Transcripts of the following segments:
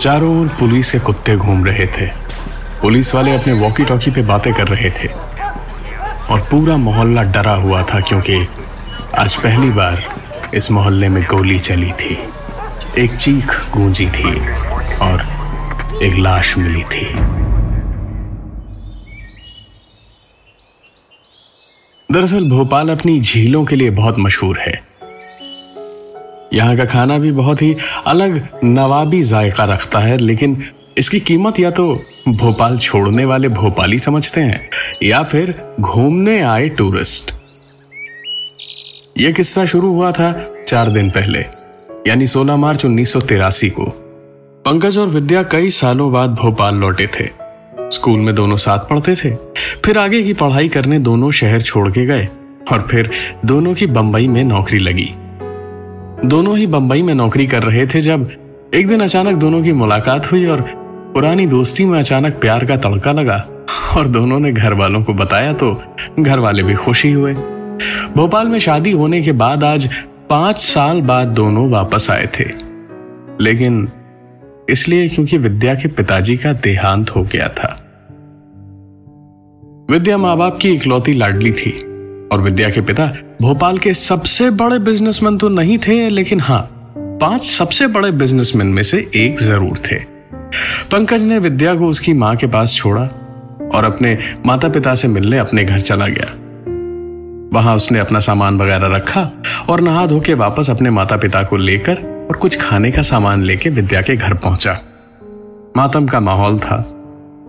चारों ओर पुलिस के कुत्ते घूम रहे थे। पुलिस वाले अपने वॉकी टॉकी पे बातें कर रहे थे। और पूरा मोहल्ला डरा हुआ था क्योंकि आज पहली बार इस मोहल्ले में गोली चली थी। एक चीख गूंजी थी और एक लाश मिली थी। दरअसल भोपाल अपनी झीलों के लिए बहुत मशहूर है। यहाँ का खाना भी बहुत ही अलग नवाबी जायका रखता है, लेकिन इसकी कीमत या तो भोपाल छोड़ने वाले भोपाली समझते हैं, या फिर घूमने आए टूरिस्ट। यह किस्सा शुरू हुआ था चार दिन पहले, यानी 16 मार्च उन्नीस सौ तिरासी को। पंकज और विद्या कई सालों बाद भोपाल लौटे थे। स्कूल में दोनों साथ पढ़ते थे। फिर आगे की पढ़ाई करने दोनों शहर छोड़ के गए, और फिर दोनों की बंबई में नौकरी लगी। दोनों ही बंबई में नौकरी कर रहे थे जब एक दिन अचानक दोनों की मुलाकात हुई और पुरानी दोस्ती में अचानक प्यार का तड़का लगा। और दोनों ने घर वालों को बताया तो घर वाले भी खुशी हुए। भोपाल में शादी होने के बाद आज पाँच साल बाद दोनों वापस आए थे। लेकिन इसलिए क्योंकि विद्या के पिताजी का देहांत हो गया था। विद्या माँ बाप की इकलौती लाडली थी और विद्या के पिता भोपाल के सबसे बड़े बिजनेसमैन तो नहीं थे, लेकिन हाँ पाँच सबसे बड़े बिजनेसमैन में से एक ज़रूर थे। पंकज ने विद्या को उसकी माँ के पास छोड़ा और अपने माता पिता से मिलने अपने घर चला गया। वहाँ उसने अपना सामान वगैरह रखा और नहा धो के वापस अपने माता पिता को लेकर और कुछ खाने का सामान लेके विद्या के घर पहुँचा। मातम का माहौल था।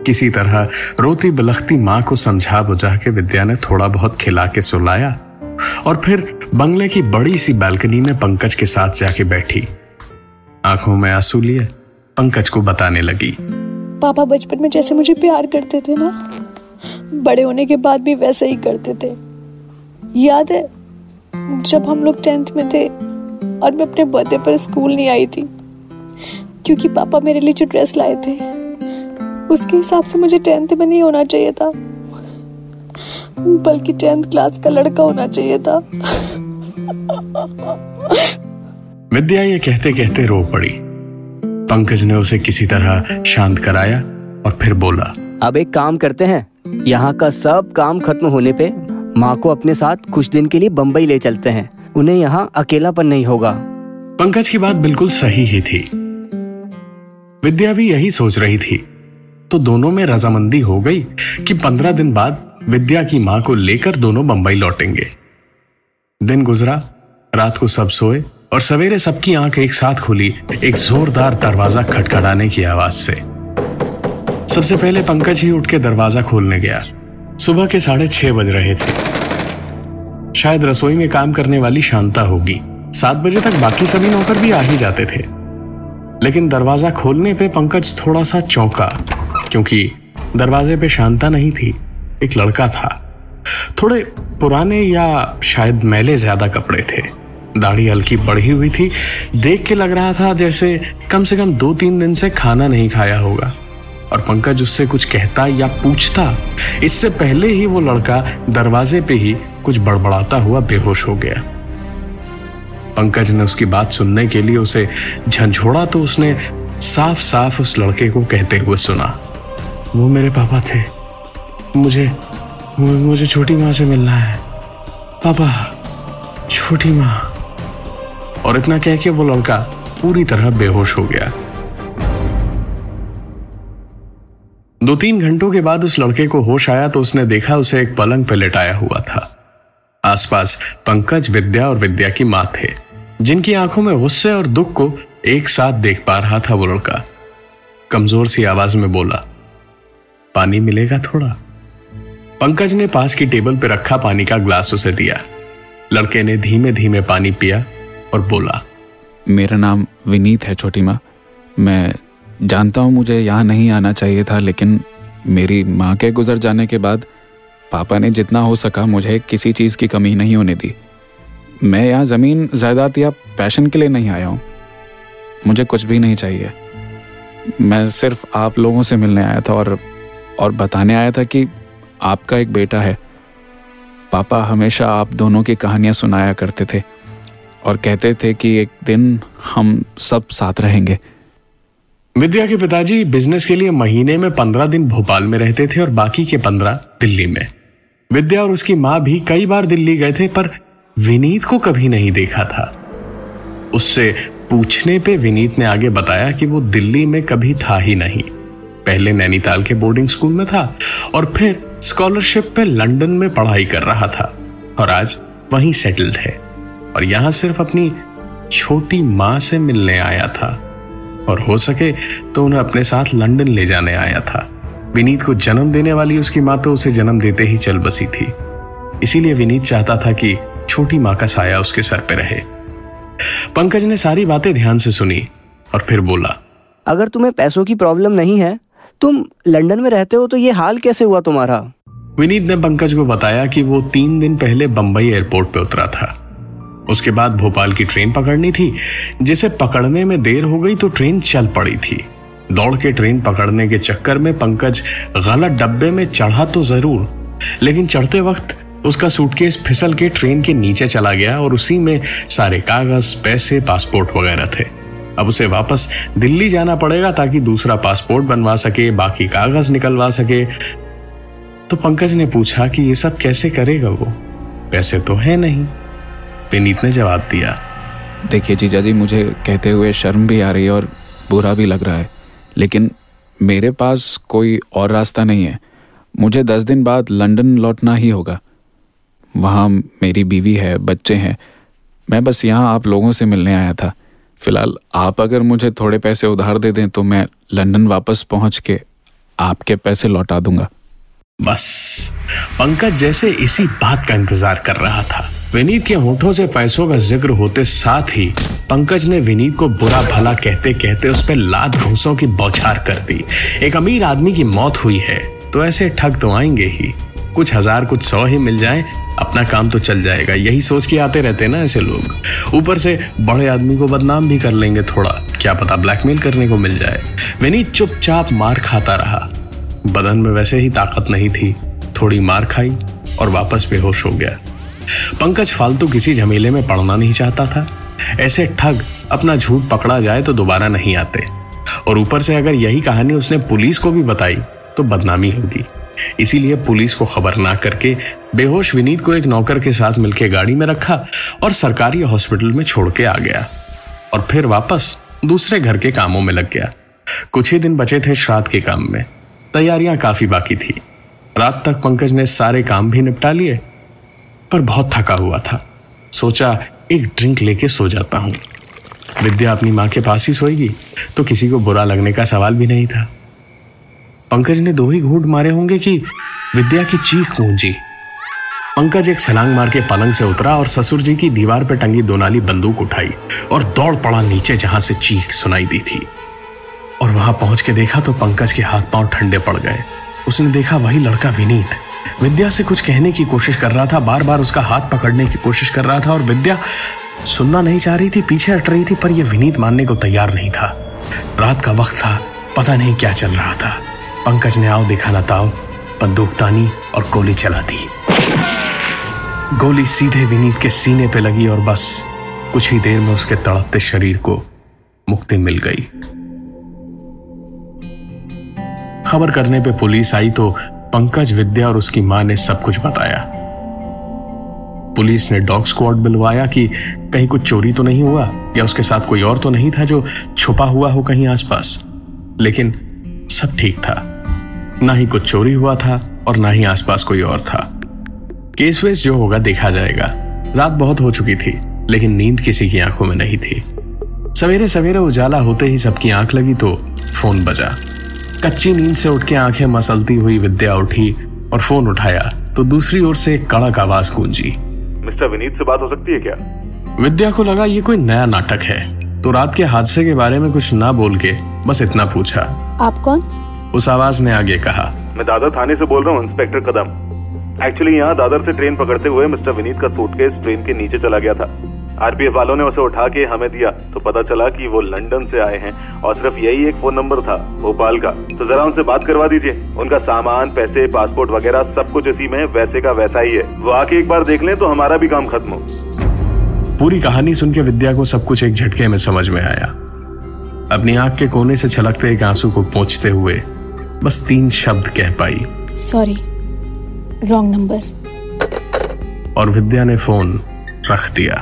किसी तरह रोती बिलखती माँ को समझा बुझा के विद्या ने थोड़ा बहुत खिला के सुलाया और फिर बंगले की बड़ी सी बालकनी में पंकज के साथ जाके बैठी। आँखों में आँसू लिए, पंकज को बताने लगी। पापा बचपन में जैसे मुझे प्यार करते थे ना, बड़े होने के बाद भी वैसे ही करते थे। याद है, जब हम लोग टेंथ में थे और मैं अपने बर्थडे पर स्कूल नहीं आई थी, क्योंकि पापा मेरे लिए जो ड्रेस लाए थे, उसके हिसाब से मुझे टेंथ में नहीं होना चाहिए था। बल्कि टेंथ क्लास का लड़का होना चाहिए था। विद्या ये कहते कहते रो पड़ी। पंकज ने उसे किसी तरह शांत कराया और फिर बोला अब एक काम करते हैं। यहाँ का सब काम खत्म होने पे माँ को अपने साथ कुछ दिन के लिए बम्बई ले चलते हैं। उन्हें यहाँ अकेलापन नहीं होगा। पंकज की बात बिल्कुल सही ही थी। विद्या भी यही सोच रही थी। तो दोनों में रजामंदी हो गई कि पंद्रह दिन बाद विद्या की माँ को लेकर दोनों बंबई लौटेंगे। दिन गुजरा, रात को सब सोए और सवेरे सबकी आँख एक साथ खुली एक जोरदार दरवाज़ा खटखटाने की आवाज़ से। सबसे पहले पंकज ही उठ के दरवाज़ा खोलने गया। सुबह के साढ़े छह बज रहे थे। शायद रसोई में काम करने वाली शांता होगी। सात बजे तक बाकी सभी नौकर भी आ ही जाते थे। लेकिन दरवाज़ा खोलने पे पंकज थोड़ा सा चौंका। क्योंकि दरवाजे पे शांता नहीं थी, एक लड़का था। थोड़े पुराने या शायद मैले ज़्यादा कपड़े थे। दाढ़ी हल्की बढ़ी हुई थी। देख के लग रहा था जैसे कम से कम दो तीन दिन से खाना नहीं खाया होगा। और पंकज उससे कुछ कहता या पूछता, इससे पहले ही वो लड़का दरवाजे पे ही कुछ बड़बड़ाता हुआ बेहोश हो गया। पंकज ने उसकी बात सुनने के लिए उसे झंझोड़ा तो उसने साफ़ साफ़ उस लड़के को कहते हुए सुना। वो मेरे पापा थे। मुझे मुझे छोटी माँ से मिलना है। पापा, छोटी माँ। और इतना कह के वो लड़का पूरी तरह बेहोश हो गया। दो तीन घंटों के बाद उस लड़के को होश आया तो उसने देखा उसे एक पलंग पर लेटाया हुआ था। आसपास पंकज, विद्या और विद्या की माँ थे, जिनकी आँखों में गुस्से और दुख को एक साथ देख पा रहा था वो लड़का। कमज़ोर सी आवाज़ में बोला पानी मिलेगा थोड़ा। पंकज ने पास की टेबल पर रखा पानी का ग्लास उसे दिया। लड़के ने धीमे धीमे पानी पिया और बोला, मेरा नाम विनीत है, छोटी माँ। मैं जानता हूँ मुझे यहाँ नहीं आना चाहिए था, लेकिन मेरी माँ के गुजर जाने के बाद पापा ने जितना हो सका मुझे किसी चीज़ की कमी नहीं होने दी। मैं यहाँ ज़मीन, जायदाद या पैशन के लिए नहीं आया हूँ। मुझे कुछ भी नहीं चाहिए। मैं सिर्फ़ आप लोगों से मिलने आया था और और बताने आया था कि आपका एक बेटा है। पापा हमेशा आप दोनों की कहानियाँ सुनाया करते थे और कहते थे कि एक दिन हम सब साथ रहेंगे। विद्या के पिताजी बिज़नेस के लिए महीने में पंद्रह दिन भोपाल में रहते थे और बाकी के पंद्रह दिल्ली में। विद्या और उसकी माँ भी कई बार दिल्ली गए थे, पर विनीत को कभी नहीं देखा था। उससे पूछने पे विनीत ने आगे बताया कि वो दिल्ली में कभी था ही नहीं। पहले नैनीताल के बोर्डिंग स्कूल में था और फिर स्कॉलरशिप पे लंदन में पढ़ाई कर रहा था और आज वहीं सेटल्ड है और यहाँ सिर्फ़ अपनी छोटी माँ से मिलने आया था। और हो सके तो उन्हें अपने साथ लंदन ले जाने आया था। विनीत को जन्म देने वाली उसकी माँ तो उसे जन्म देते ही चल बसी थी। इसीलिए विनीत चाहता था कि छोटी माँ का साया उसके सर पे रहे। पंकज ने सारी बातें ध्यान से सुनी और फिर बोला, अगर तुम्हें पैसों की प्रॉब्लम नहीं है तुम लंदन में रहते हो तो ये हाल कैसे हुआ तुम्हारा? विनीत ने पंकज को बताया कि वो तीन दिन पहले बंबई एयरपोर्ट पे उतरा था। उसके बाद भोपाल की ट्रेन पकड़नी थी, जिसे पकड़ने में देर हो गई तो ट्रेन चल पड़ी थी। दौड़ के ट्रेन पकड़ने के चक्कर में पंकज गलत डब्बे में चढ़ा तो ज़रूर, लेकिन चढ़ते वक्त उसका सूटकेस फिसल के ट्रेन के नीचे चला गया और उसी में सारे कागज़, पैसे, पासपोर्ट वगैरह थे। अब उसे वापस दिल्ली जाना पड़ेगा ताकि दूसरा पासपोर्ट बनवा सके, बाकी कागज़ निकलवा सके। तो पंकज ने पूछा कि ये सब कैसे करेगा वो? पैसे तो है नहीं। विनीत ने जवाब दिया। देखिए जीजा जी, मुझे कहते हुए शर्म भी आ रही है और बुरा भी लग रहा है। लेकिन मेरे पास कोई और रास्ता नहीं है। मुझे दस दिन बाद लंदन लौटना ही होगा। वहाँ मेरी बीवी है, बच्चे हैं। मैं बस यहाँ आप लोगों से मिलने आया था। फ़िलहाल आप अगर मुझे थोड़े पैसे उधार दे दें तो मैं लंदन वापस पहुँच के आपके पैसे लौटा दूँगा। बस। पंकज जैसे इसी बात का इंतज़ार कर रहा था। विनीत के होठों से पैसों का ज़िक्र होते साथ ही पंकज ने विनीत को बुरा भला कहते कहते उस पर लात घूसों की बौछार कर दी। एक अमीर आदमी की मौत हुई है तो ऐसे ठग तो आएँगे ही। कुछ हज़ार, कुछ सौ ही मिल जाए, अपना काम तो चल जाएगा। यही सोच के आते रहते हैं ना ऐसे लोग। ऊपर से बड़े आदमी को बदनाम भी कर लेंगे थोड़ा। क्या पता ब्लैकमेल करने को मिल जाए। विनीत चुपचाप मार खाता रहा। बदन में वैसे ही ताकत नहीं थी। थोड़ी मार खाई और वापस बेहोश हो गया। पंकज फालतू किसी झमेले में पड़ना नहीं चाहता था। ऐसे ठग अपना झूठ पकड़ा जाए तो दोबारा नहीं आते। और ऊपर से अगर यही कहानी उसने पुलिस को भी बताई तो बदनामी होगी। इसीलिए पुलिस को खबर ना करके बेहोश विनीत को एक नौकर के साथ मिलकर गाड़ी में रखा और सरकारी हॉस्पिटल में छोड़ के आ गया और फिर वापस दूसरे घर के कामों में लग गया। कुछ ही दिन बचे थे श्राद्ध के काम में। तैयारियाँ काफ़ी बाकी थी। रात तक पंकज ने सारे काम भी निपटा लिए, पर बहुत थका हुआ था। सोचा, एक ड्रिंक लेके सो जाता हूँ। विद्या अपनी माँ के पास ही सोएगी तो किसी को बुरा लगने का सवाल भी नहीं था। पंकज ने दो ही घूट मारे होंगे कि विद्या की चीख गूंजी पंकज एक छलांग मार के पलंग से उतरा और ससुर जी की दीवार पर टंगी दोनाली बंदूक उठाई और दौड़ पड़ा नीचे जहाँ से चीख सुनाई दी थी। और वहाँ पहुँच के देखा तो पंकज के हाथ पाँव ठंडे पड़ गए। उसने देखा वही लड़का विनीत। विद्या से कुछ कहने की कोशिश कर रहा था बार बार उसका हाथ पकड़ने की कोशिश कर रहा था और विद्या सुनना नहीं चाह रही थी, पीछे हट रही थी, पर यह विनीत मानने को तैयार नहीं था। रात का वक्त था, पता नहीं क्या चल रहा था। पंकज ने आओ देखा ना ताओ बंदूक तानी और गोली चला दी। गोली सीधे विनीत के सीने पे लगी और बस कुछ ही देर में उसके तड़पते शरीर को मुक्ति मिल गई। खबर करने पे पुलिस आई तो पंकज विद्या और उसकी माँ ने सब कुछ बताया। पुलिस ने डॉग स्क्वाड बुलवाया कि कहीं कुछ चोरी तो नहीं हुआ, या उसके साथ कोई और तो नहीं था जो छुपा हुआ हो कहीं आसपास। लेकिन सब ठीक था। ना ही कुछ चोरी हुआ था और ना ही आसपास कोई और था। केस वेस जो होगा देखा जाएगा। रात बहुत हो चुकी थी लेकिन नींद किसी की आँखों में नहीं थी। सवेरे सवेरे उजाला होते ही सबकी आँख लगी तो फ़ोन बजा। कच्ची नींद से उठ के आँखें मसलती हुई विद्या उठी और फ़ोन उठाया तो दूसरी ओर से कड़क आवाज़ गूंजी। मिस्टर विनीत से बात हो सकती है क्या? विद्या को लगा ये कोई नया नाटक है तो रात के हादसे के बारे में कुछ ना बोल के बस इतना पूछा। आप कौन? उस आवाज़ ने आगे कहा मैं दादर थाने से बोल रहा हूँ इंस्पेक्टर कदम। एक्चुअली यहाँ दादर से ट्रेन पकड़ते हुए मिस्टर विनीत का सूटकेस ट्रेन के नीचे चला गया था। आरपीएफ वालों ने उसे उठा के हमें दिया तो पता चला कि वो लंदन से आए हैं और सिर्फ़ यही एक फ़ोन नंबर था भोपाल का। तो जरा उनसे बात करवा दीजिए। उनका सामान पैसे पासपोर्ट वगैरह सब कुछ इसी में वैसे का वैसा ही है। वो आके एक बार देख लें तो हमारा भी काम खत्म हो। पूरी कहानी सुन के विद्या को सब कुछ एक झटके में समझ में आया। अपनी आँख के कोने से छलकते एक आँसू को पोंछते हुए बस तीन शब्द कह पाई। सॉरी रॉन्ग नंबर और विद्या ने फ़ोन रख दिया।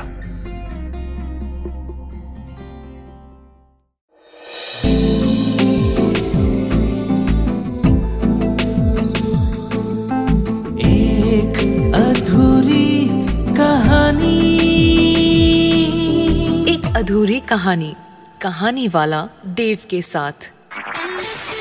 एक अधूरी कहानी। एक अधूरी कहानी कहानी वाला देव के साथ।